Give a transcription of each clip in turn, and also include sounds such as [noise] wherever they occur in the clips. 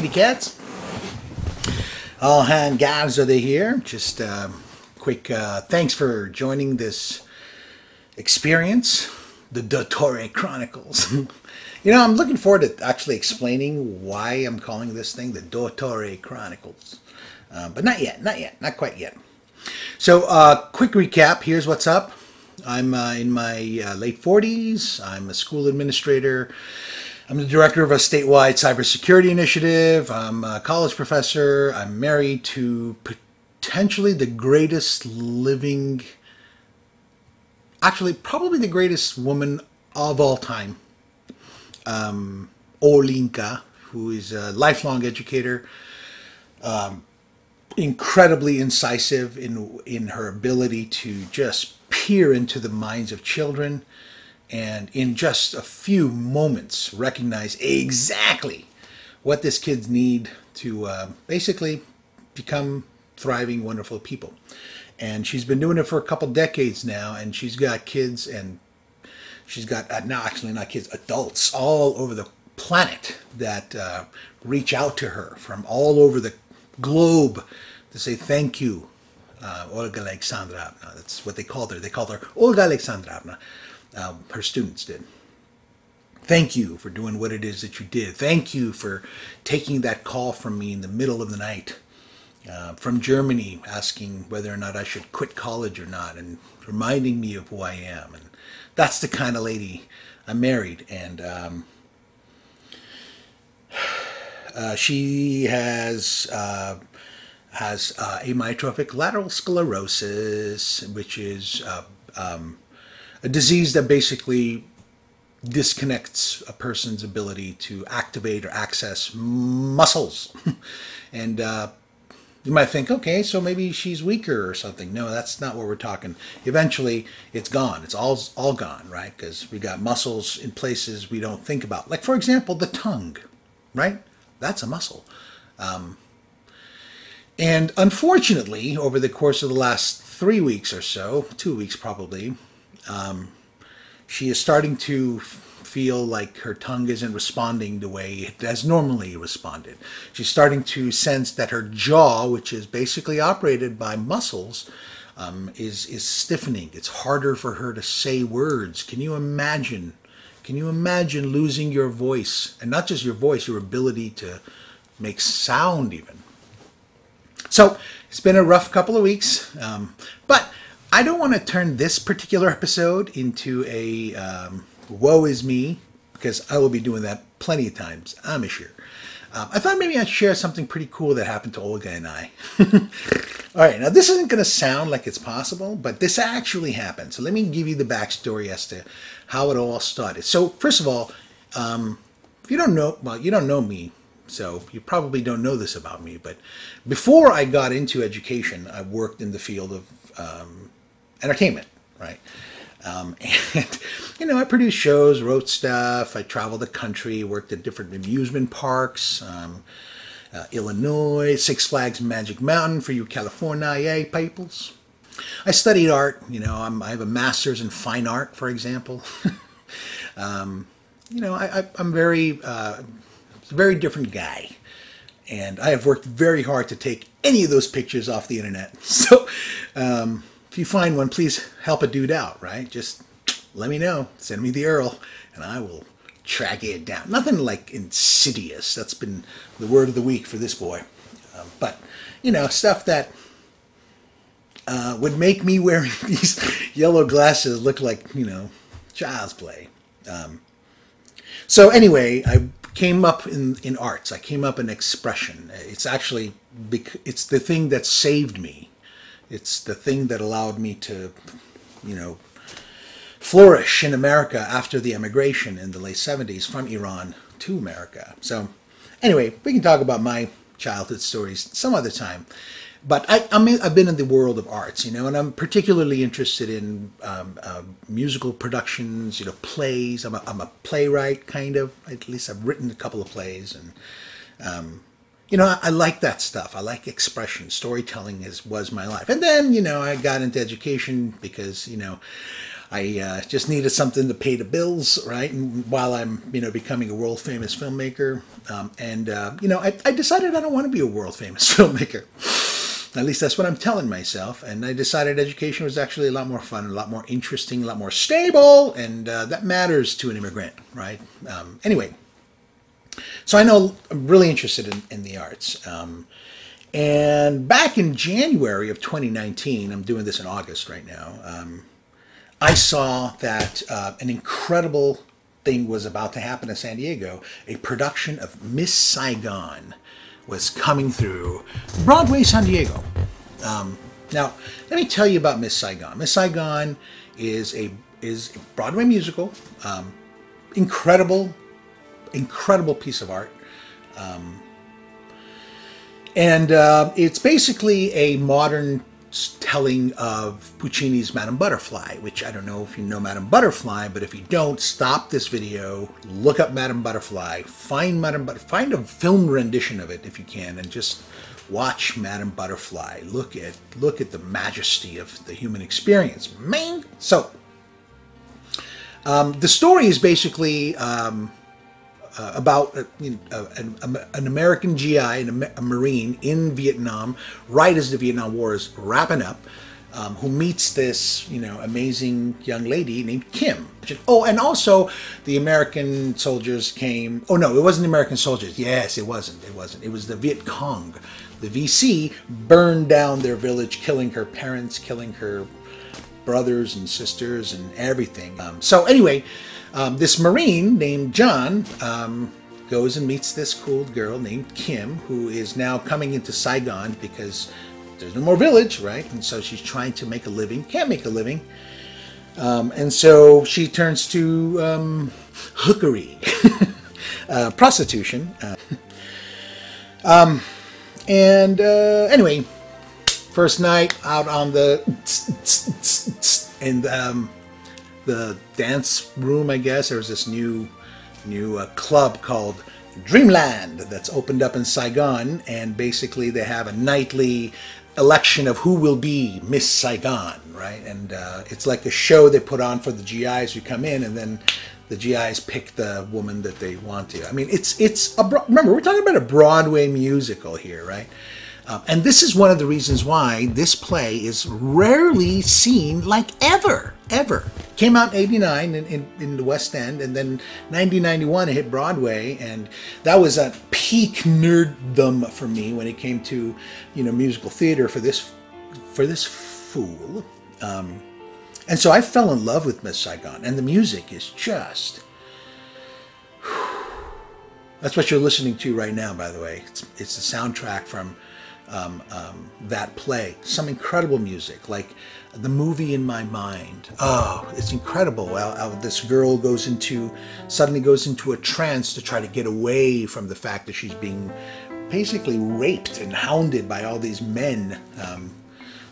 kitty cats. All hand guys are they here. Just uh, quick uh, thanks for joining this experience, the Dottore Chronicles. [laughs] you know, I'm looking forward to actually explaining why I'm calling this thing the Dottore Chronicles. Uh, but not yet, not yet, not quite yet. So, uh, quick recap here's what's up. I'm uh, in my uh, late 40s. I'm a school administrator. I'm the director of a statewide cybersecurity initiative. I'm a college professor. I'm married to potentially the greatest living, actually, probably the greatest woman of all time, um, Olinka, who is a lifelong educator. Um, incredibly incisive in in her ability to just peer into the minds of children and in just a few moments recognize exactly what this kids need to uh, basically become thriving wonderful people and she's been doing it for a couple decades now and she's got kids and she's got uh, now actually not kids adults all over the planet that uh, reach out to her from all over the globe to say thank you, uh, Olga Alexandrovna. That's what they called her. They called her Olga Alexandrovna. Um, her students did. Thank you for doing what it is that you did. Thank you for taking that call from me in the middle of the night uh, from Germany asking whether or not I should quit college or not and reminding me of who I am. And that's the kind of lady I married. And um, [sighs] uh, she has uh, has uh, amyotrophic lateral sclerosis, which is uh, um, a disease that basically disconnects a person's ability to activate or access muscles. [laughs] and uh, you might think, okay, so maybe she's weaker or something. No, that's not what we're talking. Eventually, it's gone. It's all all gone, right? Because we got muscles in places we don't think about. Like, for example, the tongue, right? That's a muscle. Um, and unfortunately, over the course of the last three weeks or so, two weeks probably, um, she is starting to feel like her tongue isn't responding the way it has normally responded. She's starting to sense that her jaw, which is basically operated by muscles, um, is is stiffening. It's harder for her to say words. Can you imagine? Can you imagine losing your voice, and not just your voice, your ability to make sound even? So it's been a rough couple of weeks, um, but I don't want to turn this particular episode into a um, woe is me because I will be doing that plenty of times, I'm sure. Um, I thought maybe I'd share something pretty cool that happened to Olga and I. [laughs] all right, now this isn't going to sound like it's possible, but this actually happened. So let me give you the backstory as to how it all started. So first of all, um, if you don't know, well, you don't know me so you probably don't know this about me, but before I got into education, I worked in the field of um, entertainment, right? Um, [laughs] and you know, I produced shows, wrote stuff. I traveled the country, worked at different amusement parks, um, uh, Illinois, Six Flags Magic Mountain for you California peoples. I studied art. You know, I'm, i have a master's in fine art, for example. [laughs] um, you know, I, am very uh, very different guy. And I have worked very hard to take any of those pictures off the internet. [laughs] So um, if you find one, please help a dude out, right? Just let me know. Send me the URL, and I will track it down. Nothing like insidious. That's been the word of the week for this boy. Um, but, you know, stuff that uh, would make me wearing [laughs] these yellow glasses look like, you know, child's play. Um, so anyway, I came up in, in arts. I came up in expression. It's actually it's the thing that saved me. It's the thing that allowed me to, you know, flourish in America after the emigration in the late 70s from Iran to America. So, anyway, we can talk about my childhood stories some other time but I, I mean, I've been in the world of arts, you know, and I'm particularly interested in um, uh, musical productions, you know, plays. I'm a, I'm a playwright, kind of. At least I've written a couple of plays, and um, you know, I, like that stuff. I like expression. Storytelling is was my life. And then, you know, I got into education because, you know, I uh, just needed something to pay the bills, right? And while I'm, you know, becoming a world famous filmmaker, um, and uh, you know, I, I decided I don't want to be a world famous [laughs] filmmaker. At least that's what I'm telling myself. And I decided education was actually a lot more fun, a lot more interesting, a lot more stable, and uh, that matters to an immigrant, right? Um, anyway, so I know I'm really interested in, in the arts. Um, and back in January of 2019, I'm doing this in August right now, um, I saw that uh, an incredible thing was about to happen in San Diego. A production of Miss Saigon was coming through Broadway, San Diego. Um, now, let me tell you about Miss Saigon. Miss Saigon is a is a Broadway musical, um, incredible, incredible piece of art. Um, and uh, it's basically a modern telling of Puccini's Madame Butterfly, which I don't know if you know Madame Butterfly, but if you don't, stop this video, look up Madame Butterfly, find Madame But- find a film rendition of it if you can, and just watch Madame Butterfly. Look at look at the majesty of the human experience. Man, so um, the story is basically um, uh, about uh, uh, an, an, American GI, an, a Marine in Vietnam, right as the Vietnam War is wrapping up, um, who meets this you know amazing young lady named Kim. Oh, and also the American soldiers came. Oh no, it wasn't the American soldiers. Yes, it wasn't. It wasn't. It was the Viet Cong. The VC burned down their village, killing her parents, killing her brothers and sisters and everything. Um, so anyway, um, this Marine named John um, goes and meets this cool girl named Kim, who is now coming into Saigon because there's no more village, right? And so she's trying to make a living, can't make a living. Um, and so she turns to um, hookery, [laughs] uh, prostitution. Uh, [laughs] um, and uh, anyway, first night out on the [laughs] and um, the dance room, I guess. There was this new new uh, club called Dreamland that's opened up in Saigon, and basically they have a nightly election of who will be Miss Saigon, right? And uh, it's like a show they put on for the GIs who come in, and then the GIs pick the woman that they want to. I mean, it's it's a remember we're talking about a Broadway musical here, right? Um, and this is one of the reasons why this play is rarely seen, like ever, ever. Came out in 89 in, in, in, the West End, and then 1991 it hit Broadway, and that was a peak nerddom for me when it came to, you know, musical theater for this, for this fool. Um, and so I fell in love with Miss Saigon, and the music is just. That's what you're listening to right now, by the way. It's, it's the soundtrack from um, um, that play. Some incredible music, like the movie in my mind. Oh, it's incredible how, how, this girl goes into, suddenly goes into a trance to try to get away from the fact that she's being basically raped and hounded by all these men. Um,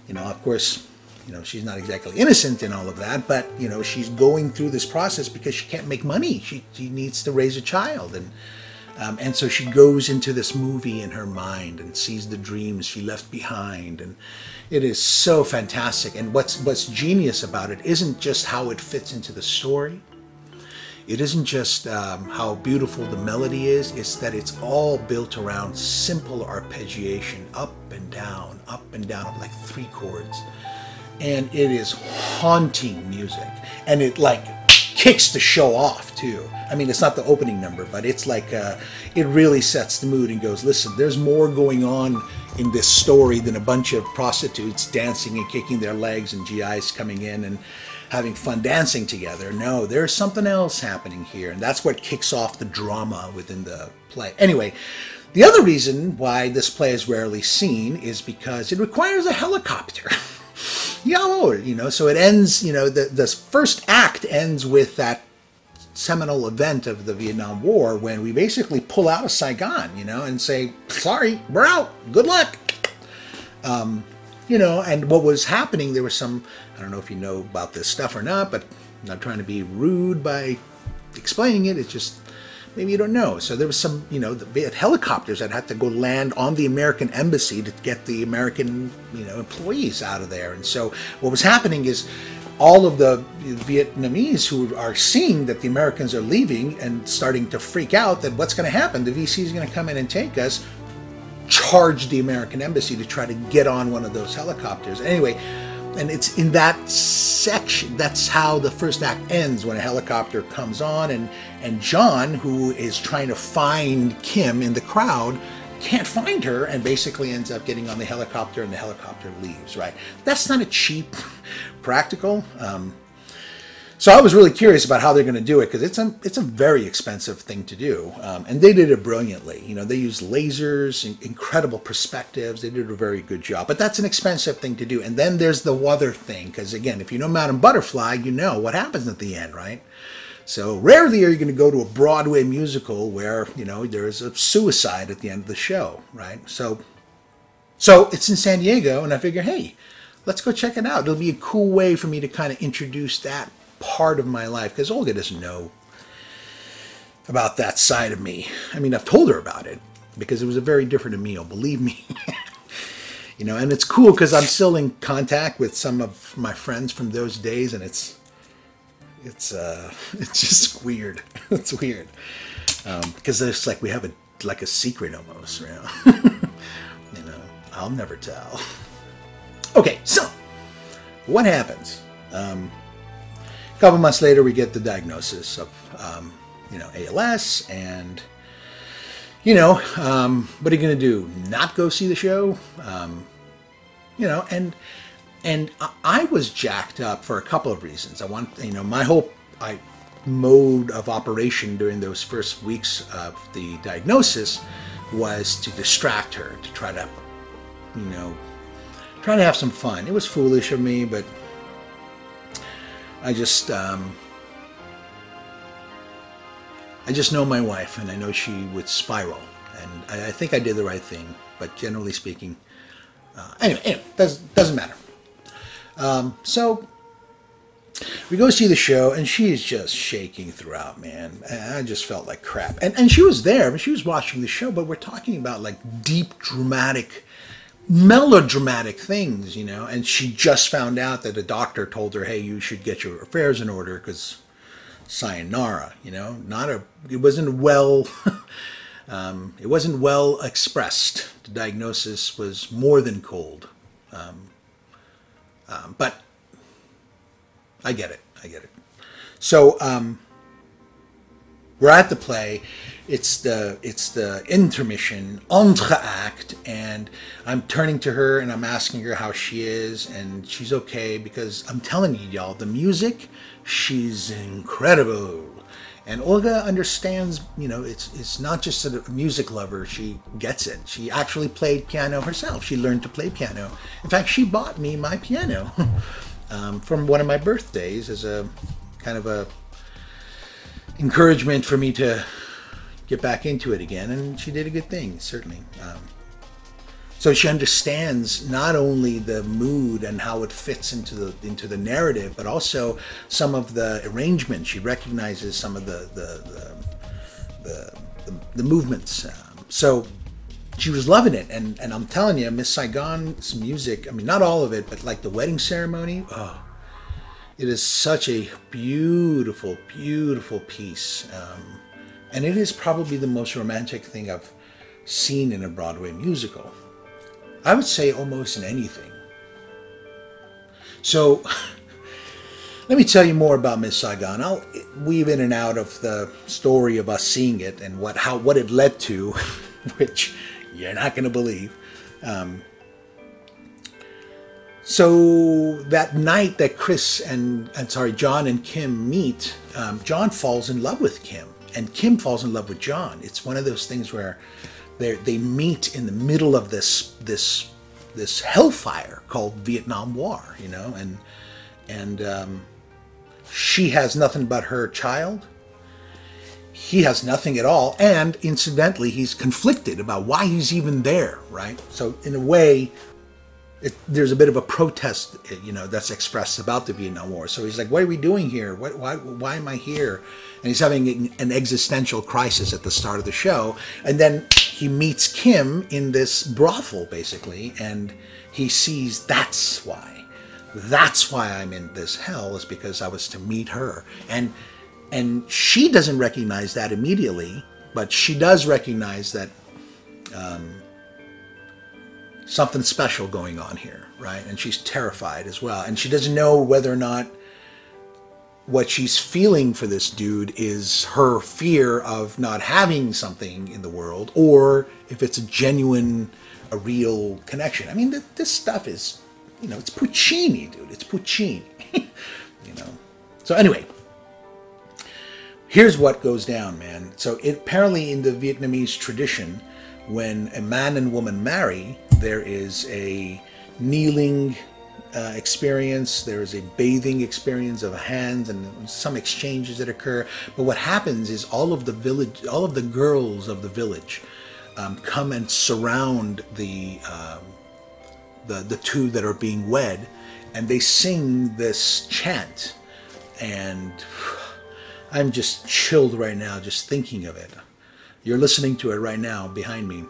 you know, of course, you know, she's not exactly innocent in all of that, but, you know, she's going through this process because she can't make money. She, she needs to raise a child. And, um, and so she goes into this movie in her mind and sees the dreams she left behind. And it is so fantastic. And what's, what's genius about it isn't just how it fits into the story. It isn't just um, how beautiful the melody is, it's that it's all built around simple arpeggiation, up and down, up and down, of like three chords. And it is haunting music. And it like kicks the show off too. I mean, it's not the opening number, but it's like uh, it really sets the mood and goes, listen, there's more going on in this story than a bunch of prostitutes dancing and kicking their legs and GIs coming in and having fun dancing together. No, there's something else happening here, and that's what kicks off the drama within the play. Anyway, the other reason why this play is rarely seen is because it requires a helicopter. [laughs] yeah, you know, so it ends, you know, the, the first act ends with that seminal event of the Vietnam War when we basically pull out of Saigon, you know, and say, sorry, we're out, good luck. Um, you know, and what was happening, there was some, I don't know if you know about this stuff or not, but I'm not trying to be rude by explaining it, it's just maybe you don't know. So there was some, you know, the helicopters that had to go land on the American embassy to get the American, you know, employees out of there. And so what was happening is all of the Vietnamese who are seeing that the Americans are leaving and starting to freak out that what's going to happen, the VC is going to come in and take us, charge the American embassy to try to get on one of those helicopters. Anyway, and it's in that section that's how the first act ends when a helicopter comes on and and John who is trying to find Kim in the crowd can't find her and basically ends up getting on the helicopter and the helicopter leaves right? That's not a cheap practical um, so I was really curious about how they're going to do it because it's a it's a very expensive thing to do, um, and they did it brilliantly. You know, they used lasers, incredible perspectives. They did a very good job. But that's an expensive thing to do. And then there's the weather thing because again, if you know Madame Butterfly, you know what happens at the end, right? So rarely are you going to go to a Broadway musical where you know there's a suicide at the end of the show, right? So, so it's in San Diego, and I figure, hey, let's go check it out. It'll be a cool way for me to kind of introduce that part of my life because Olga doesn't know about that side of me. I mean, I've told her about it because it was a very different meal, believe me. [laughs] you know, and it's cool because I'm still in contact with some of my friends from those days, and it's it's uh [laughs] it's just weird. [laughs] it's weird um, because it's like we have a like a secret almost. You know, you know, I'll never tell. Okay, so what happens? Um, a couple months later, we get the diagnosis of, um, you know, ALS, and you know, um, what are you going to do? Not go see the show? Um, you know, and and I was jacked up for a couple of reasons. I want, you know, my whole I, mode of operation during those first weeks of the diagnosis was to distract her, to try to, you know, try to have some fun. It was foolish of me, but I just um, I just know my wife, and I know she would spiral, and I, I think I did the right thing. But generally speaking, uh, anyway, anyway, doesn't doesn't matter. Um, so we go see the show, and she's just shaking throughout, man. I just felt like crap. And and she was there, but she was watching the show. But we're talking about like deep, dramatic melodramatic things, you know. And she just found out that a doctor told her, "Hey, you should get your affairs in order because sayonara." You know, not a. It wasn't well. [laughs] um, it wasn't well expressed. The diagnosis was more than cold. Um, um, but I get it. I get it. So um, we're at the play. It's the it's the intermission entre act and i'm turning to her and i'm asking her how she is and she's okay because i'm telling you y'all the music she's incredible. And olga understands you know it's it's not just a music lover she gets it. She actually played piano herself. She learned to play piano. In fact she bought me my piano [laughs] um, from one of my birthdays as a kind of a encouragement for me to get back into it again, and she did a good thing, certainly. Um, so she understands not only the mood and how it fits into the into the narrative, but also some of the arrangement. She recognizes some of the the the, the, the, the movements. Um, so she was loving it, and and I'm telling you, Miss Saigon's music. I mean, not all of it, but like the wedding ceremony. Oh, it is such a beautiful, beautiful piece. Um, and it is probably the most romantic thing I've seen in a Broadway musical. I would say almost in anything. So, [laughs] let me tell you more about Miss Saigon. I'll weave in and out of the story of us seeing it and what how what it led to, [laughs] which you're not going to believe. Um, so that night that Chris and, and sorry John and Kim meet, um, John falls in love with Kim and Kim falls in love with John. It's one of those things where they meet in the middle of this this this hellfire called Vietnam War, you know, and and um, she has nothing but her child. He has nothing at all, and incidentally, he's conflicted about why he's even there, right? So in a way, it, there's a bit of a protest, you know, that's expressed about the Vietnam War. So he's like, "What are we doing here? What, why, why am I here?" And he's having an existential crisis at the start of the show, and then he meets Kim in this brothel, basically, and he sees that's why. That's why I'm in this hell is because I was to meet her. And and she doesn't recognize that immediately, but she does recognize that um, something special going on here, right? And she's terrified as well. And she doesn't know whether or not what she's feeling for this dude is her fear of not having something in the world or if it's a genuine a real connection i mean th- this stuff is you know it's puccini dude it's puccini [laughs] you know so anyway here's what goes down man so it, apparently in the vietnamese tradition when a man and woman marry there is a kneeling uh, experience. There is a bathing experience of hands and some exchanges that occur. But what happens is all of the village, all of the girls of the village, um, come and surround the um, the the two that are being wed, and they sing this chant, and I'm just chilled right now just thinking of it. You're listening to it right now behind me.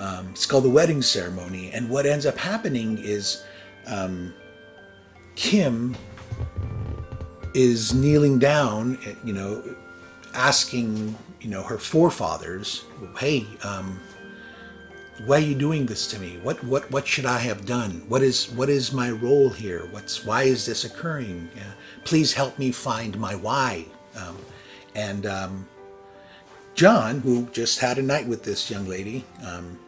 Um, it's called the wedding ceremony. And what ends up happening is um, Kim is kneeling down, you know, asking, you know, her forefathers, "Hey, um, why are you doing this to me? What what what should I have done? What is what is my role here? What's why is this occurring? Yeah. Please help me find my why." Um, and um, John, who just had a night with this young lady, um,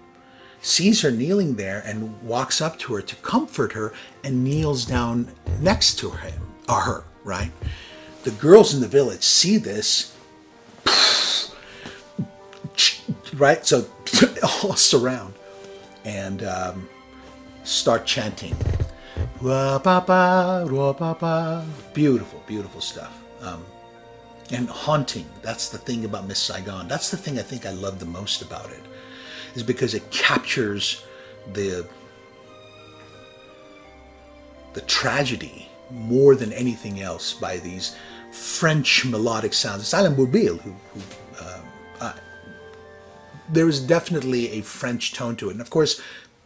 sees her kneeling there and walks up to her to comfort her and kneels down next to him or her, right? The girls in the village see this, right? So [laughs] all surround and um, start chanting. Beautiful, beautiful stuff. Um, and haunting. That's the thing about Miss Saigon. That's the thing I think I love the most about it is because it captures the the tragedy more than anything else by these French melodic sounds. It's Alain who, who uh, uh, there is definitely a French tone to it, and of course,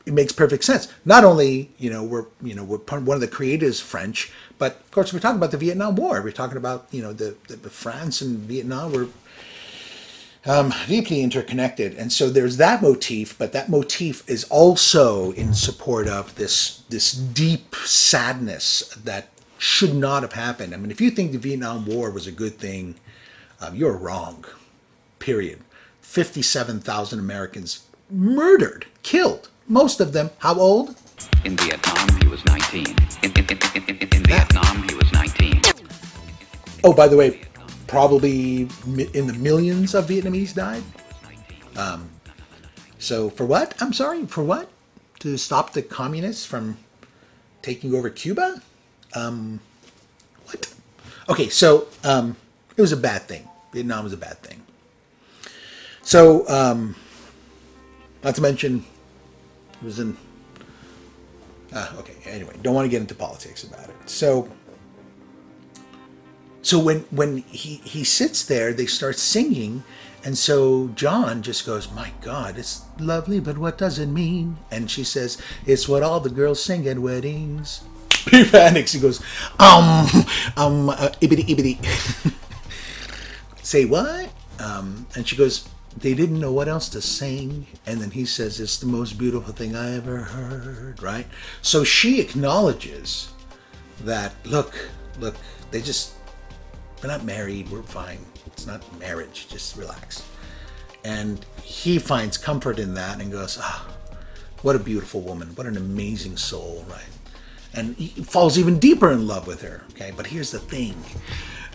it makes perfect sense. Not only you know we're you know we're one of the creators French, but of course we're talking about the Vietnam War. We're talking about you know the, the, the France and Vietnam were um, deeply interconnected. And so there's that motif, but that motif is also in support of this this deep sadness that should not have happened. I mean, if you think the Vietnam War was a good thing, um, you're wrong. Period. Fifty-seven thousand Americans murdered, killed. Most of them, how old? In Vietnam, he was 19. In, in, in, in Vietnam, he was 19. Oh, by the way, probably in the millions of Vietnamese died. Um, so for what? I'm sorry, for what? To stop the communists from taking over Cuba? Um, what? Okay, so um, it was a bad thing. Vietnam was a bad thing. So, um, not to mention, it was in. Uh, okay, anyway, don't want to get into politics about it. So, so when when he he sits there, they start singing, and so John just goes, "My God, it's lovely, but what does it mean?" And she says, "It's what all the girls sing at weddings." [laughs] He panics. He goes, "Um, um, uh, ibity ibity." [laughs] Say what? Um, and she goes, they didn't know what else to sing. And then he says, It's the most beautiful thing I ever heard, right? So she acknowledges that, look, look, they just we're not married. We're fine. It's not marriage. Just relax. And he finds comfort in that and goes, ah, what a beautiful woman. What an amazing soul, right? And he falls even deeper in love with her. Okay, but here's the thing.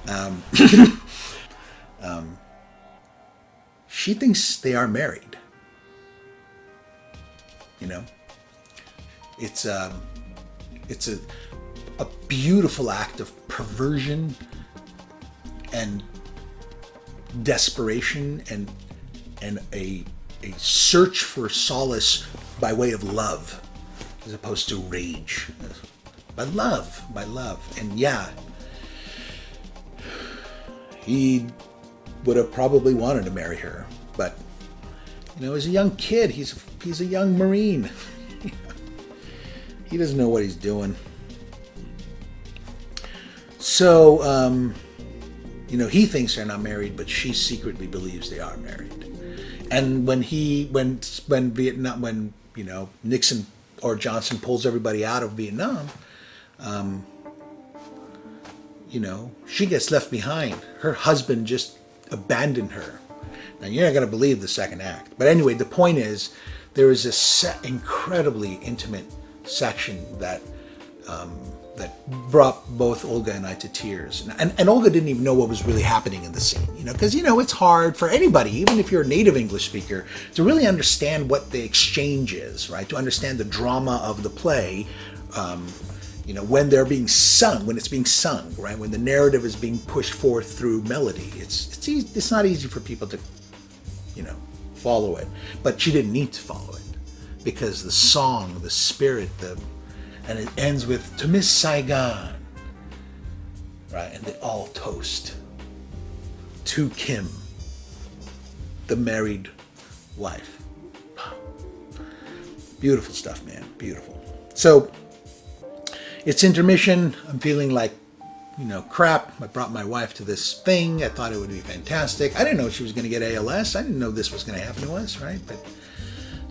Um, [coughs] um, she thinks they are married. You know, it's um, it's a a beautiful act of perversion and desperation and and a a search for solace by way of love as opposed to rage. By love by love. And yeah he would have probably wanted to marry her but you know as a young kid he's he's a young marine. [laughs] He doesn't know what he's doing. So, um, you know, he thinks they're not married, but she secretly believes they are married. And when he, when when Vietnam, when you know Nixon or Johnson pulls everybody out of Vietnam, um, you know, she gets left behind. Her husband just abandoned her. Now you're not going to believe the second act, but anyway, the point is, there is this incredibly intimate section that um, that brought both Olga and I to tears. And, and, and, Olga didn't even know what was really happening in the scene, you know, because, you know, it's hard for anybody, even if you're a native English speaker, to really understand what the exchange is, right? To understand the drama of the play, um, you know, when they're being sung, when it's being sung, right? When the narrative is being pushed forth through melody. It's, it's, easy, it's not easy for people to, you know, follow it. But she didn't need to follow it because the song, the spirit, the and it ends with to Miss Saigon. Right, and they all toast to Kim, the married wife. Beautiful stuff, man. Beautiful. So it's intermission. I'm feeling like, you know, crap. I brought my wife to this thing. I thought it would be fantastic. I didn't know she was going to get ALS. I didn't know this was going to happen to us, right? But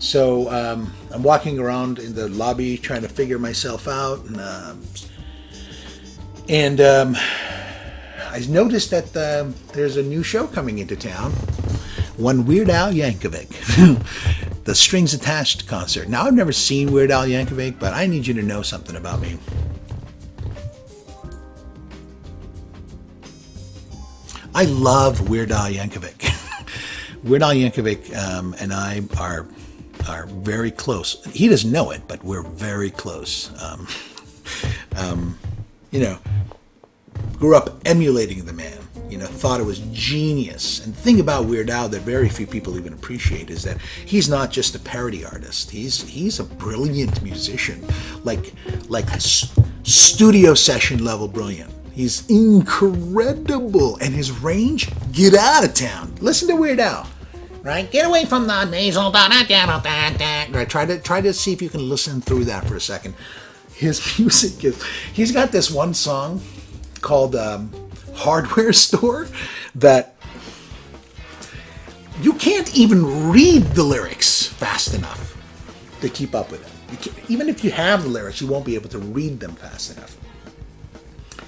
so um, I'm walking around in the lobby trying to figure myself out, and, um, and um, I noticed that uh, there's a new show coming into town. One Weird Al Yankovic, [laughs] the Strings Attached concert. Now I've never seen Weird Al Yankovic, but I need you to know something about me. I love Weird Al Yankovic. [laughs] Weird Al Yankovic um, and I are are very close. He doesn't know it, but we're very close. Um, [laughs] um, you know, grew up emulating the man. You know, thought it was genius. And the thing about Weird Al that very few people even appreciate is that he's not just a parody artist. He's he's a brilliant musician, like like studio session level brilliant. He's incredible, and his range, get out of town. Listen to Weird Al right? Get away from the nasal. Da, da, da, da, da. Right? Try to try to see if you can listen through that for a second. His [laughs] music is. He's got this one song called um, "Hardware [laughs] Store" that you can't even read the lyrics fast enough to keep up with it. Even if you have the lyrics, you won't be able to read them fast enough.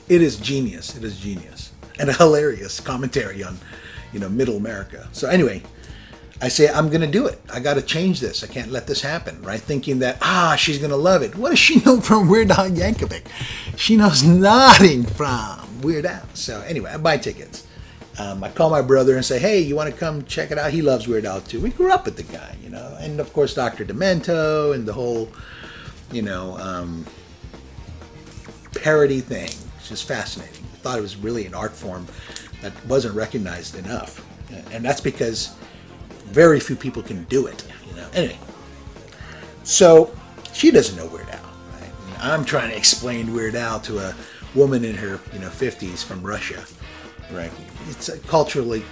It is genius. It is genius and a hilarious commentary on, you know, middle America. So anyway, I say, I'm going to do it. I got to change this. I can't let this happen, right? Thinking that, ah, she's going to love it. What does she [laughs] know from Weird Al Yankovic? She knows nothing from Weird Al. So anyway, I buy tickets. Um, I call my brother and say, hey, you want to come check it out? He loves Weird Al too. We grew up with the guy, you know. And of course, Dr. Demento and the whole, you know, um, parody thing. It's just fascinating. I thought it was really an art form that wasn't recognized enough. And that's because very few people can do it. You know. Anyway, so she doesn't know Weird Al. Right? I'm trying to explain Weird Al to a woman in her you know 50s from Russia. Right? It's culturally,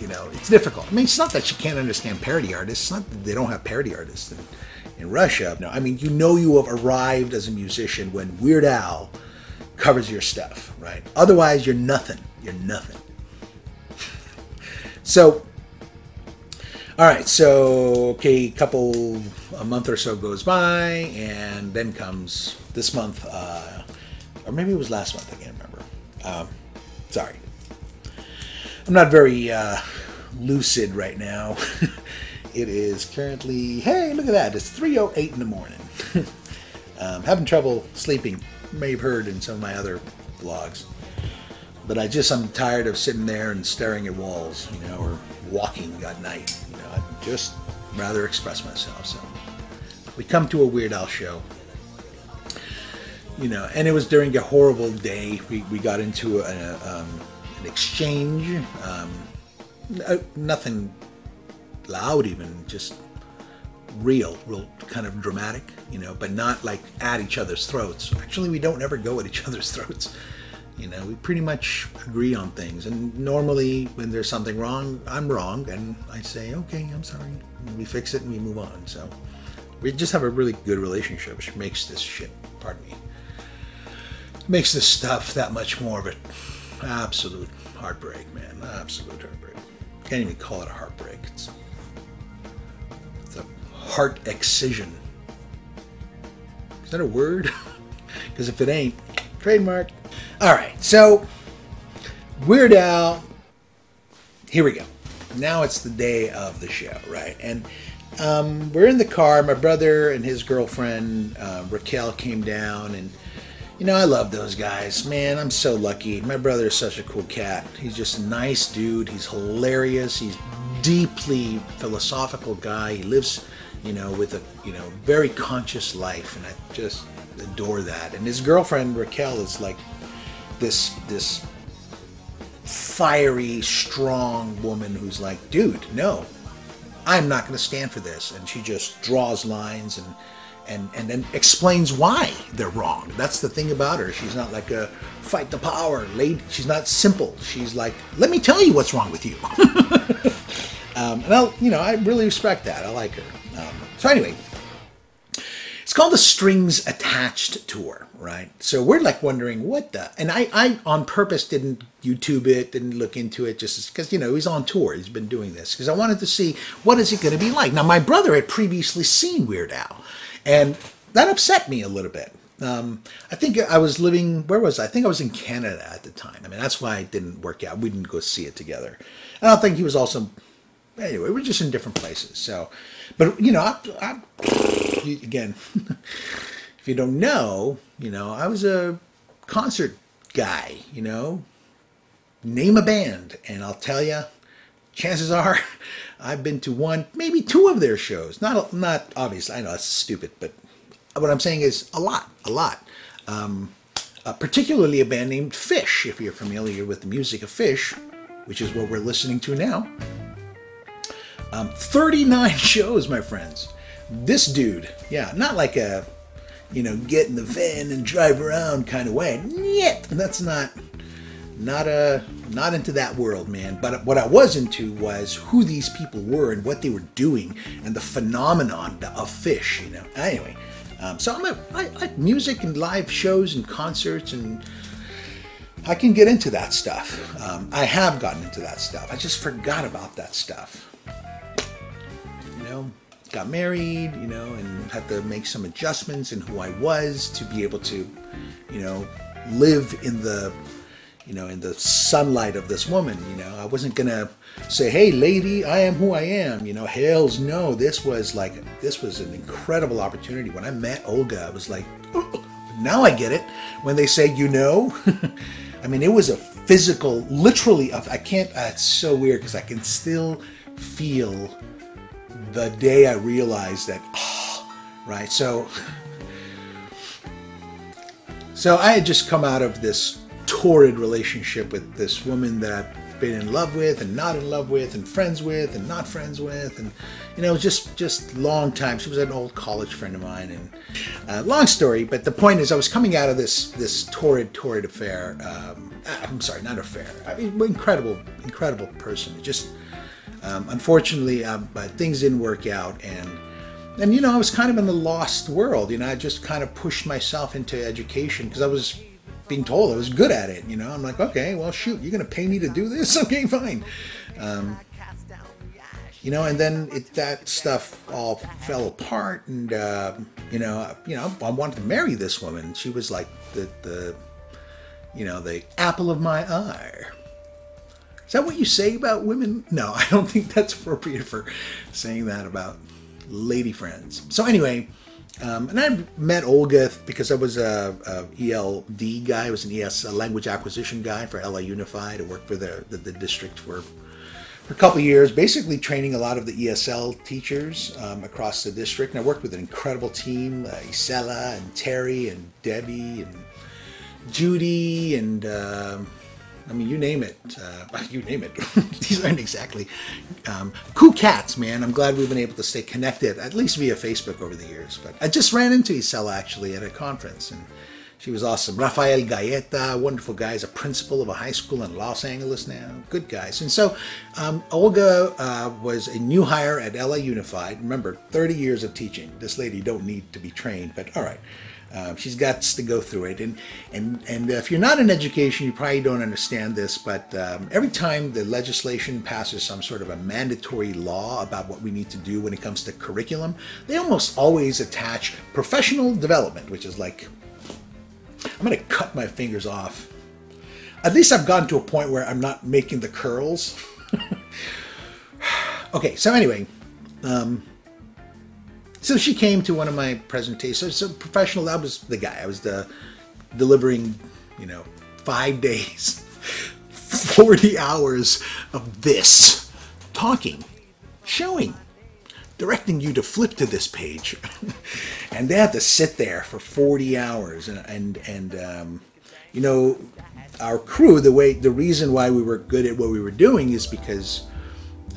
you know, it's difficult. I mean, it's not that she can't understand parody artists. It's not that they don't have parody artists in, in Russia. No, I mean, you know, you have arrived as a musician when Weird Al covers your stuff, right? Otherwise, you're nothing. You're nothing. [laughs] so all right, so okay, a couple a month or so goes by, and then comes this month, uh, or maybe it was last month. I can't remember. Um, sorry, I'm not very uh, lucid right now. [laughs] it is currently hey, look at that! It's 3:08 in the morning. [laughs] um, having trouble sleeping. May have heard in some of my other vlogs, but I just I'm tired of sitting there and staring at walls, you know, or walking at night You know, I'd just rather express myself. So we come to a Weird Al show. You know, and it was during a horrible day. We, we got into a, um, an exchange. Um, nothing loud, even just real, real kind of dramatic, you know, but not like at each other's throats. Actually, we don't ever go at each other's [laughs] throats. You know, we pretty much agree on things. And normally, when there's something wrong, I'm wrong, and I say, okay, I'm sorry. We fix it and we move on. So we just have a really good relationship, which makes this shit. Pardon me. Makes this stuff that much more of an absolute heartbreak, man. Absolute heartbreak. Can't even call it a heartbreak. It's, it's a heart excision. Is that a word? [laughs] Because if it ain't, trademark. All right, so Weird Al. Here we go. Now it's the day of the show, right? And um, we're in the car. My brother and his girlfriend uh, Raquel came down, and you know I love those guys, man. I'm so lucky. My brother is such a cool cat. He's just a nice dude. He's hilarious. He's deeply philosophical guy. He lives, you know, with a you know very conscious life, and I just adore that. And his girlfriend Raquel is like this this fiery, strong woman who's like, dude, no, I'm not going to stand for this. And she just draws lines and and and then explains why they're wrong. That's the thing about her. She's not like a fight the power lady. She's not simple. She's like, let me tell you what's wrong with you. [laughs] um, and I, you know, I really respect that. I like her. Um, so anyway, it's called the Strings Attached Tour, right? So we're like wondering what the, and I, I on purpose didn't YouTube it, didn't look into it, just because you know he's on tour, he's been doing this, because I wanted to see what is it going to be like. Now my brother had previously seen Weird Al, and that upset me a little bit. Um, I think I was living, where was I? I think I was in Canada at the time. I mean, that's why it didn't work out. We didn't go see it together. I don't think he was also, anyway, we're just in different places. So, but you know, I, I again, [laughs] if you don't know, you know, I was a concert guy, you know, name a band, and I'll tell you, chances are [laughs] I've been to one, maybe two of their shows. Not, not obviously, I know that's stupid, but what I'm saying is a lot, a lot. Um, uh, particularly a band named Phish, if you're familiar with the music of Phish, which is what we're listening to now. Um, 39 [laughs] shows, my friends this dude, yeah, not like a, you know, get in the van and drive around kind of way. Yet, that's not, not a, not into that world, man. But what I was into was who these people were and what they were doing and the phenomenon of Phish, you know. Anyway, um, so I'm a, I like music and live shows and concerts and. I can get into that stuff. Um, I have gotten into that stuff. I just forgot about that stuff. You know, got married, you know, and had to make some adjustments in who I was to be able to, you know, live in the, you know, in the sunlight of this woman. You know, I wasn't gonna say, "Hey, lady, I am who I am." You know, hell's no. This was like, this was an incredible opportunity. When I met Olga, I was like, oh, now I get it. When they say, you know, [laughs] I mean, it was a physical, literally. I can't. Uh, it's so weird because I can still feel the day I realized that, oh, right? So, so I had just come out of this torrid relationship with this woman that I've been in love with and not in love with and friends with and not friends with and you know just just long time she was an old college friend of mine and uh, long story but the point is i was coming out of this this torrid torrid affair um, i'm sorry not affair i mean incredible incredible person just um, unfortunately, um, but things didn't work out, and and you know I was kind of in the lost world. You know, I just kind of pushed myself into education because I was being told I was good at it. You know, I'm like, okay, well, shoot, you're gonna pay me to do this? [laughs] Okay, fine. Um, you know, and then it, that stuff all fell apart, and uh, you know, you know, I wanted to marry this woman. She was like the the, you know, the apple of my eye. Is that what you say about women? No, [laughs] I don't think that's appropriate for saying that about lady friends. So anyway, um, and I met Olga because I was a, a, ELD guy. I was an ES a language acquisition guy for LA Unified. I worked for the, the, the district for, for a couple years, basically training a lot of the ESL teachers um, across the district. And I worked with an incredible team, uh, Isela and Terry and Debbie and Judy and... Uh, I mean, you name it. Uh, [laughs] you name it. [laughs] These aren't exactly um, cool cats, man. I'm glad we've been able to stay connected, at least via Facebook over the years. But I just ran into Isela actually at a conference, and She was awesome. Rafael Gaeta, wonderful guy, is a principal of a high school in Los Angeles now. Good guys. And so um, Olga uh, was a new hire at LA Unified. Remember, 30 years of teaching. This lady don't need to be trained, but all right. Uh, she's got to go through it, and and and if you're not in education, you probably don't understand this. But um, every time the legislation passes some sort of a mandatory law about what we need to do when it comes to curriculum, they almost always attach professional development, which is like I'm going to cut my fingers off. At least I've gotten to a point where I'm not making the curls. [laughs] okay, so anyway, um, so she came to one of my presentations. So, professional, that was the guy. I was the delivering, you know, five days, [laughs] 40 hours of this talking, showing, directing you to flip to this page. [laughs] and they had to sit there for 40 hours. And, and, and um, you know, our crew, the way, the reason why we were good at what we were doing is because,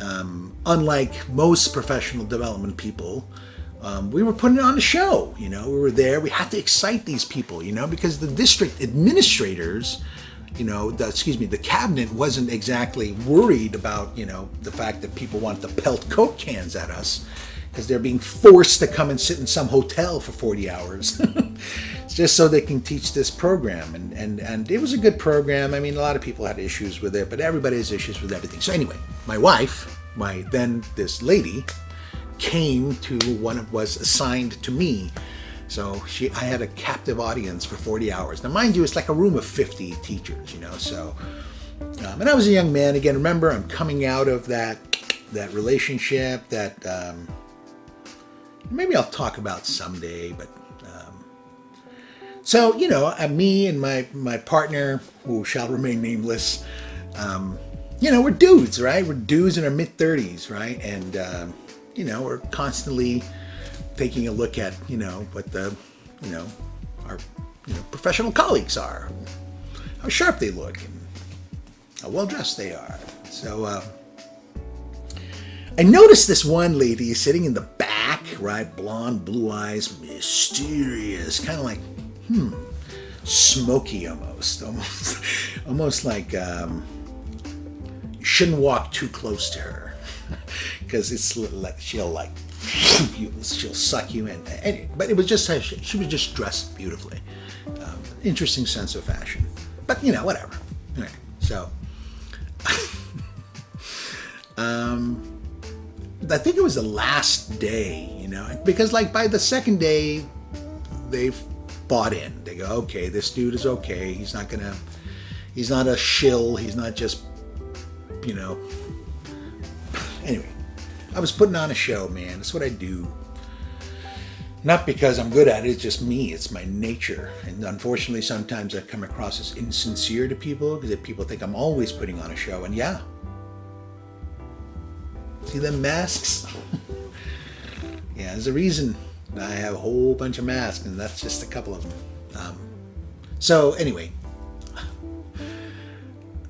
um, unlike most professional development people, um, we were putting on a show. You know, we were there. We had to excite these people. You know, because the district administrators, you know, the, excuse me, the cabinet wasn't exactly worried about you know the fact that people wanted to pelt coke cans at us because they're being forced to come and sit in some hotel for 40 hours [laughs] just so they can teach this program and, and and it was a good program i mean a lot of people had issues with it but everybody has issues with everything so anyway my wife my then this lady came to of was assigned to me. So she, I had a captive audience for 40 hours. Now, mind you, it's like a room of 50 teachers, you know. So, um, and I was a young man again. Remember, I'm coming out of that that relationship that um, maybe I'll talk about someday. But um, so you know, uh, me and my my partner, who shall remain nameless, um, you know, we're dudes, right? We're dudes in our mid 30s, right? And um, you know, we're constantly taking a look at, you know, what the, you know, our, you know, professional colleagues are, how sharp they look, and how well dressed they are. So, uh, I noticed this one lady sitting in the back, right? Blonde, blue eyes, mysterious, kind of like, hmm, smoky almost, [laughs] almost, almost like um, you shouldn't walk too close to her because it's like she'll like she'll suck you in. But it was just she, she was just dressed beautifully. Um, interesting sense of fashion, but you know whatever. Anyway, so. [laughs] um, I think it was the last day, you know, because like by the second day, they've bought in. They go, okay, this dude is okay. He's not gonna, he's not a shill. He's not just, you know. Anyway, I was putting on a show, man. That's what I do. Not because I'm good at it, it's just me. It's my nature. And unfortunately, sometimes I come across as insincere to people because people think I'm always putting on a show. And yeah. See them masks? [laughs] yeah, there's a reason I have a whole bunch of masks, and that's just a couple of them. Um, so, anyway,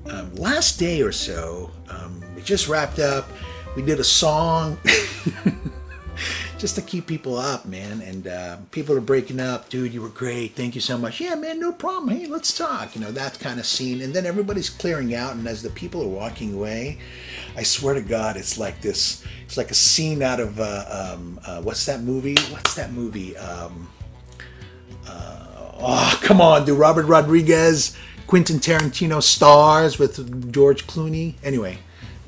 um, last day or so, um, we just wrapped up we did a song [laughs] just to keep people up, man. And uh, people are breaking up, dude. You were great. Thank you so much. Yeah, man, no problem. Hey, let's talk. You know that kind of scene. And then everybody's clearing out, and as the people are walking away, I swear to God, it's like this. It's like a scene out of uh, um, uh, what's that movie? What's that movie? Um, uh, oh, come on, dude. Robert Rodriguez, Quentin Tarantino stars with George Clooney. Anyway.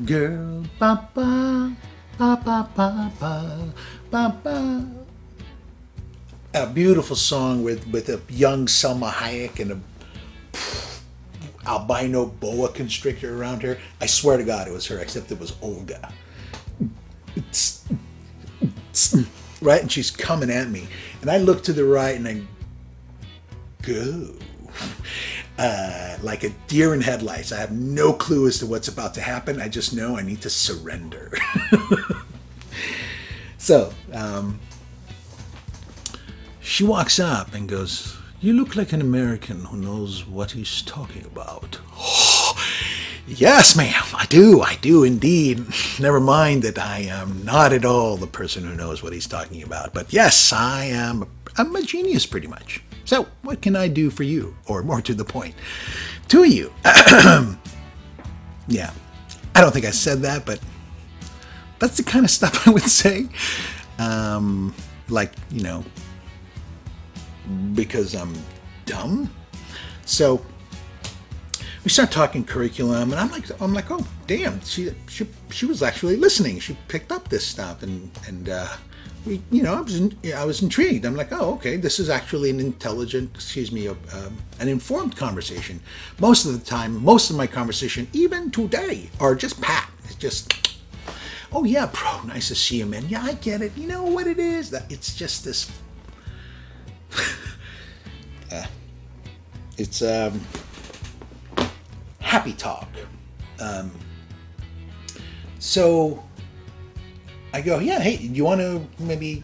Girl, ba ba ba ba ba ba ba ba. A beautiful song with with a young Salma Hayek and a albino boa constrictor around her. I swear to God, it was her, except it was Olga. Right, and she's coming at me, and I look to the right and I go uh, like a deer in headlights. I have no clue as to what's about to happen. I just know I need to surrender. [laughs] so um, she walks up and goes, You look like an American who knows what he's talking about. [gasps] yes, ma'am, I do. I do indeed. [laughs] Never mind that I am not at all the person who knows what he's talking about. But yes, I am. I'm a genius pretty much. So, what can I do for you? Or more to the point, to you. [clears throat] yeah. I don't think I said that, but that's the kind of stuff [laughs] I would say. Um, like, you know, because I'm dumb. So we start talking curriculum, and I'm like, I'm like, oh, damn, she she she was actually listening. She picked up this stuff, and and uh, you know, I was I was intrigued. I'm like, oh, okay, this is actually an intelligent, excuse me, um, an informed conversation. Most of the time, most of my conversation, even today, are just pat. It's just oh yeah, bro, [laughs] nice to see you, man. Yeah, I get it. You know what it is? That it's just this. [laughs] uh, it's um, happy talk. Um, so I go, yeah, hey, you want to maybe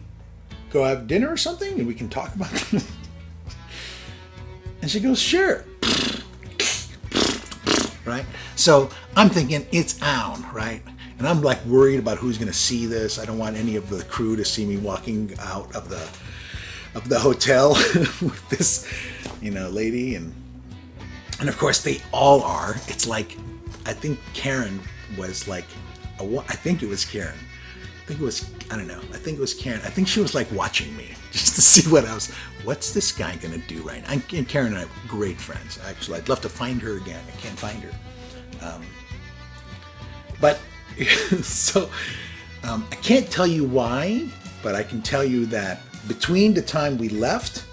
go have dinner or something, and we can talk about [laughs] it. and she goes, sure. right. So I'm thinking it's on, right? And I'm like worried about who's going to see this. I don't want any of the crew to see me walking out of the of the hotel [laughs] with this, you know, lady and and of course they all are. It's like I think Karen was like I think it was Karen. I think it was I don't know. I think it was Karen. I think she was like watching me [laughs] just to see what I was. What's this guy gonna do right now? And Karen and I are great friends. Actually, I'd love to find her again. I can't find her. Um, but [laughs] so um, I can't tell you why, but I can tell you that between the time we left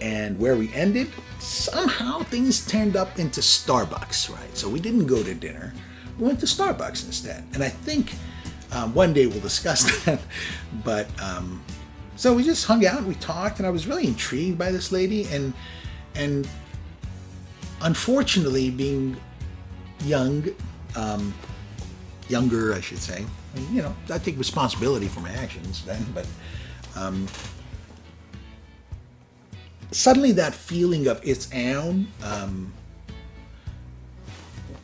and where we ended, somehow things turned up into Starbucks, right? So we didn't go to dinner. We went to Starbucks instead. And I think um, one day we'll discuss [laughs] that. but um, so we just hung out, and we talked, and I was really intrigued by this lady. And and unfortunately, being young, um, younger, I should say. You know, I take responsibility for my actions then, but um, suddenly that feeling of its own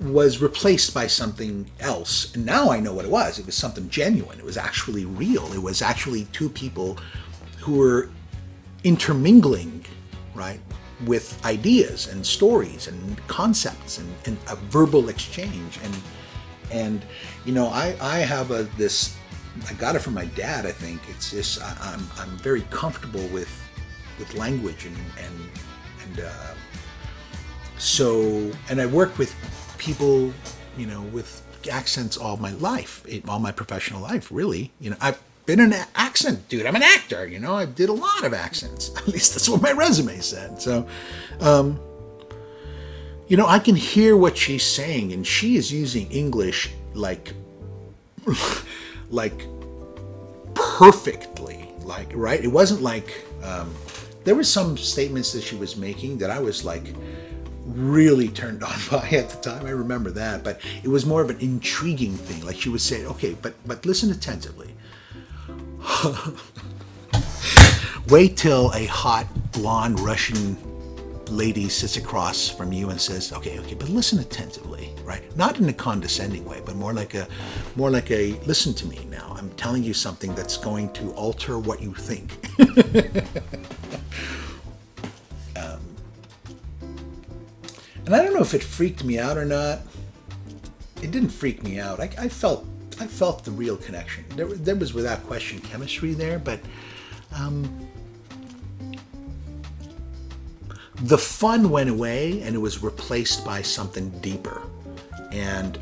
was replaced by something else. And now I know what it was. It was something genuine. It was actually real. It was actually two people who were intermingling, right, with ideas and stories and concepts and, and a verbal exchange. And and you know, I I have a this. I got it from my dad. I think it's just I, I'm I'm very comfortable with with language and and and uh, so and I work with people, you know, with accents all my life, all my professional life. Really, you know, I've been an accent dude. I'm an actor. You know, I did a lot of accents. [laughs] At least that's what my resume said. So, um, you know, I can hear what she's saying, and she is using English like, [laughs] like perfectly. Like, right? It wasn't like um, there were some statements that she was making that I was like really turned on [laughs] by at the time. I remember that, but it was more of an intriguing thing. Like she would say, "Okay, but but listen attentively." [laughs] Wait till a hot blonde Russian lady sits across from you and says, "Okay, okay, but listen attentively, right? Not in a condescending way, but more like a, more like a, listen to me now. I'm telling you something that's going to alter what you think." [laughs] and I don't know if it freaked me out or not. It didn't freak me out. I, I felt, I felt the real connection. There, there was without question chemistry there, but. Um, the fun went away and it was replaced by something deeper. And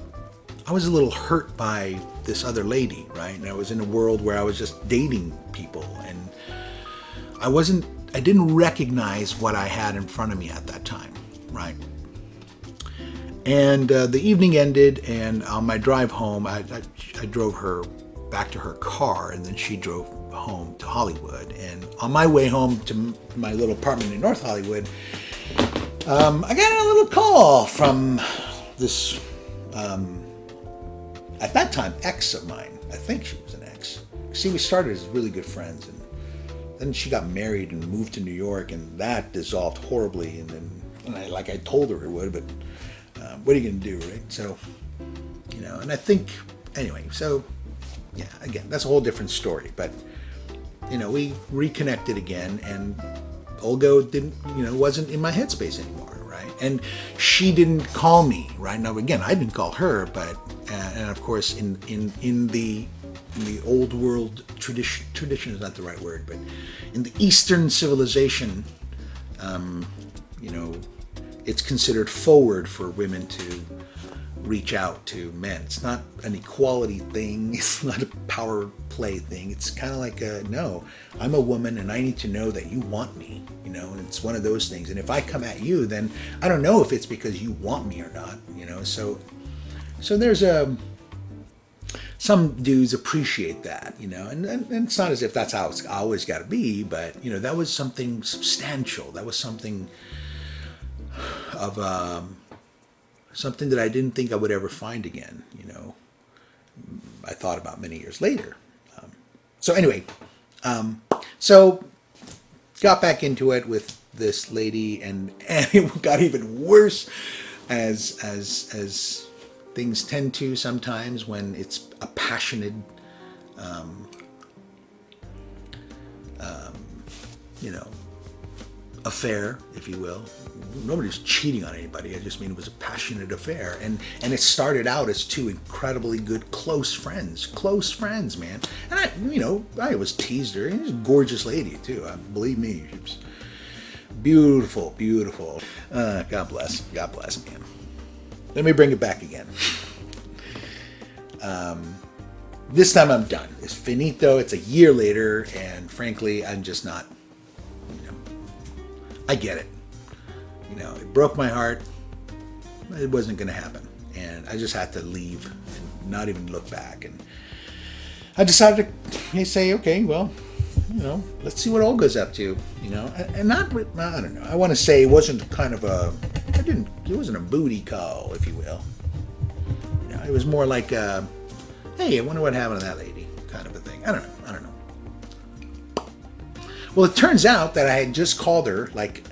I was a little hurt by this other lady, right? And I was in a world where I was just dating people and I wasn't, I didn't recognize what I had in front of me at that time, right? And uh, the evening ended, and on my drive home, I, I, I drove her back to her car, and then she drove home to Hollywood. And on my way home to my little apartment in North Hollywood, um, I got a little call from this, um, at that time, ex of mine. I think she was an ex. See, we started as really good friends, and then she got married and moved to New York, and that dissolved horribly. And then, and I, like I told her it would, but um, what are you going to do, right? So, you know, and I think, anyway, so yeah, again, that's a whole different story. But you know, we reconnected again, and Olga didn't, you know, wasn't in my headspace anymore, right? And she didn't call me, right? Now again, I didn't call her, but uh, and of course in in in the in the old world tradition tradition is not the right word, but in the Eastern civilization, um, you know, it's considered forward for women to reach out to men. It's not an equality thing. [laughs] It's not a power play thing. It's kind of like a no. I'm a woman and I need to know that you want me. You know, and it's one of those things. And if I come at you, then I don't know if it's because you want me or not. You know, so so there's a some dudes appreciate that, you know, and, and, and it's not as if that's how it's always got to be, but you know, that was something substantial. That was something of um, something that I didn't think I would ever find again. You know, I thought about many years later. Um, so anyway, um, so got back into it with this lady, and [laughs] and it got even worse as as as things tend to sometimes when it's a passionate um, um, you know affair if you will nobody was cheating on anybody i just mean it was a passionate affair and and it started out as two incredibly good close friends close friends man and i you know i was teased her she's a gorgeous lady too uh, believe me she was beautiful beautiful uh, god bless god bless man let me bring it back again. Um, this time I'm done. It's finito. It's a year later, and frankly, I'm just not. You know, I get it. You know, it broke my heart. It wasn't going to happen, and I just had to leave and not even look back. And I decided to say, okay, well, you know, let's see what Olga's up to. You know, and not. I don't know. I want to say it wasn't kind of a I didn't. It wasn't a booty call, if you will. You know, it was more like, a, "Hey, I wonder what happened to that lady," kind of a thing. I don't know. I don't know. Well, it turns out that I had just called her, like,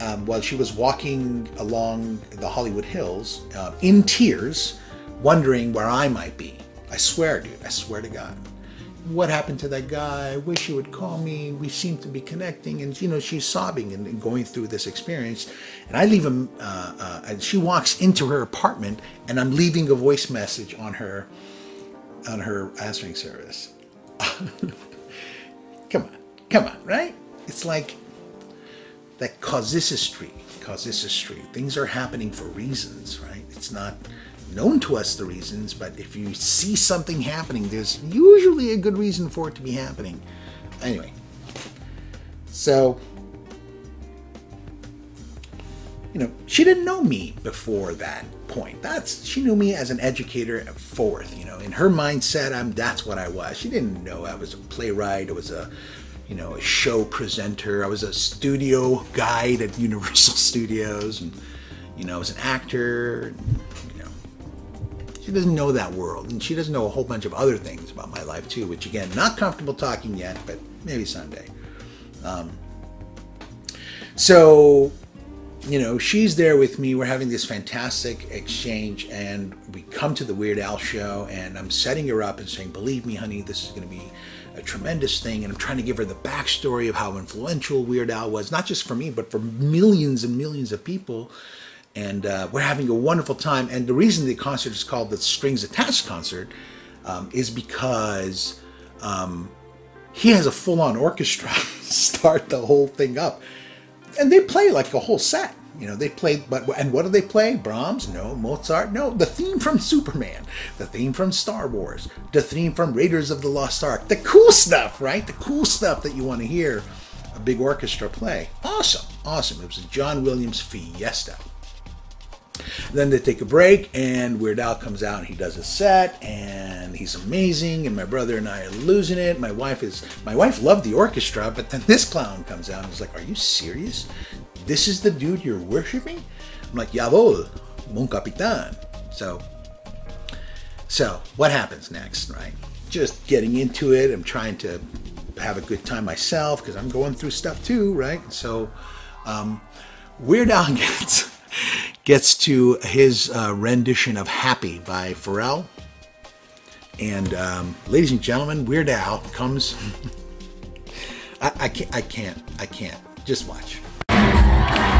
um, while she was walking along the Hollywood Hills, uh, in tears, wondering where I might be. I swear, dude. I swear to God what happened to that guy? I wish he would call me. We seem to be connecting. And, you know, she's sobbing and going through this experience. And I leave him, uh, uh, and she walks into her apartment, and I'm leaving a voice message on her, on her answering service. [laughs] come on, come on, right? It's like that casuistry, casuistry. Things are happening for reasons, right? It's not known to us the reasons, but if you see something happening, there's usually a good reason for it to be happening. Anyway, so, you know, she didn't know me before that point. That's she knew me as an educator at fourth. You know, in her mindset, I'm that's what I was. She didn't know I was a playwright. I was a you know, a show presenter. I was a studio guide at [laughs] Universal Studios, and you know, I was an actor. You know, she doesn't know that world, and she doesn't know a whole bunch of other things about my life too. Which again, not comfortable talking yet, but maybe someday. Um, so, you know, she's there with me. We're having this fantastic exchange, and we come to the Weird Al show, and I'm setting her up and saying, "Believe me, honey, this is going to be." A tremendous thing, and I'm trying to give her the backstory of how influential Weird Al was, not just for me, but for millions and millions of people and uh, we're having a wonderful time. And the reason the concert is called the Strings Attached concert um, is because um, he has a full-on orchestra [laughs] start the whole thing up, and they play like a whole set. You know, they play, but and what do they play? Brahms? No. Mozart? No. The theme from Superman, the theme from Star Wars, the theme from Raiders of the Lost Ark, the cool stuff, right? The cool stuff that you want to hear a big orchestra play. Awesome, awesome. It was a John Williams Fiesta. Then they take a break, and Weird Al comes out and he does a set, and he's amazing. And my brother and I are losing it. My wife is my wife loved the orchestra, but then this clown comes out and he's like, "Are you serious? This is the dude you're worshiping?" I'm like, "Jawohl, mon capitán." So, so what happens next, right? Just getting into it. I'm trying to have a good time myself because I'm going through stuff too, right? So, um, Weird Al [laughs] gets gets to his uh, rendition of Happy by Pharrell. And um, ladies and gentlemen, Weird Al comes. [laughs] I, I, can't, I can't, I can't. Just watch. Yeah.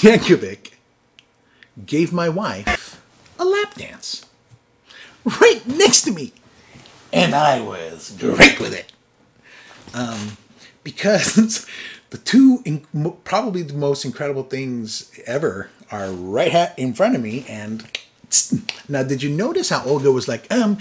Yankovic gave my wife a lap dance right next to me. And I was great with it. Um, because [laughs] the two in, probably the most incredible things ever are right ha- in front of me. And [tsk] now, did you notice how Olga was like, um,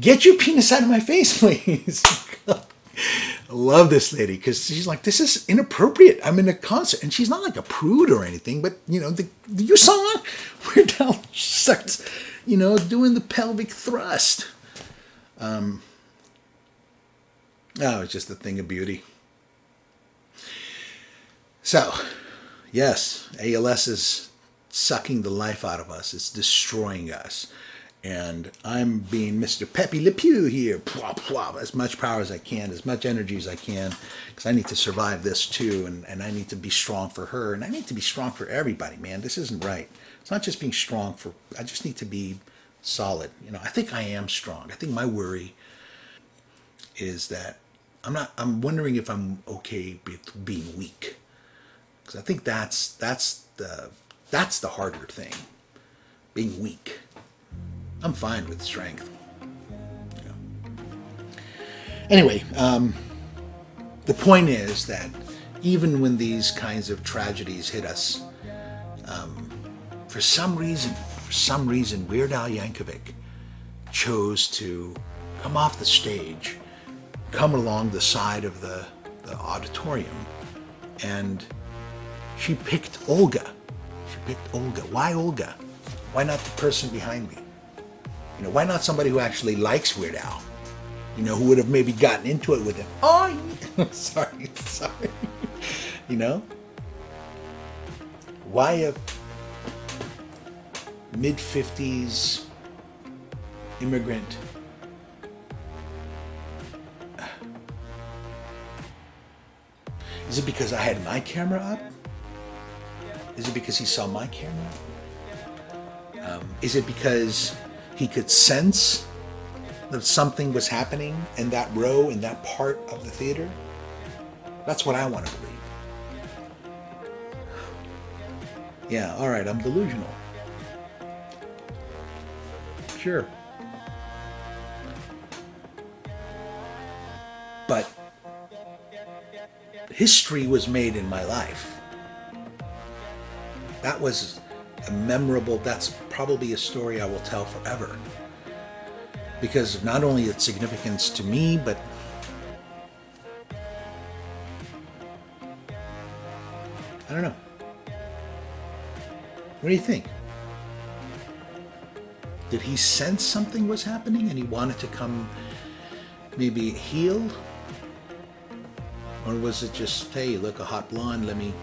get your penis out of my face, [laughs] please? [laughs] Love this lady because she's like, this is inappropriate. I'm in a concert, and she's not like a prude or anything, but you know, the, you saw [laughs] Weird Al starts, you know, doing the pelvic thrust. Um, oh, it's just a thing of beauty. So, yes, ALS is sucking the life out of us. It's destroying us. And I'm being Mr. Pepe Le Pew here, plop, plop, as much power as I can, as much energy as I can, because I need to survive this too, and, and I need to be strong for her, and I need to be strong for everybody, man. This isn't right. It's not just being strong for, I just need to be solid. You know, I think I am strong. I think my worry is that I'm not, I'm wondering if I'm okay with being weak. Because I think that's, that's the, that's the harder thing, being weak. I'm fine with strength. Know. Anyway, um, the point is that even when these kinds of tragedies hit us, um, for some reason, for some reason, Weird Al Yankovic chose to come off the stage, come along the side of the, the auditorium, and she picked Olga. She picked Olga. Why Olga? Why not the person behind me? You know, why not somebody who actually likes Weird Al? You know, who would have maybe gotten into it with him. [laughs] Oh, [laughs] sorry, sorry. you know? Why a mid 50s immigrant [sighs] Is it because I had my camera up? Is it because he saw my camera? Um, is it because he could sense that something was happening in that row, in that part of the theater? That's what I want to believe. Yeah, all right, I'm delusional. Sure. But history was made in my life. That was a memorable, that's probably a story I will tell forever. Because of not only its significance to me, but I don't know. What do you think? Did he sense something was happening and he wanted to come maybe heal? Or was it just, hey, look, a hot blonde, let me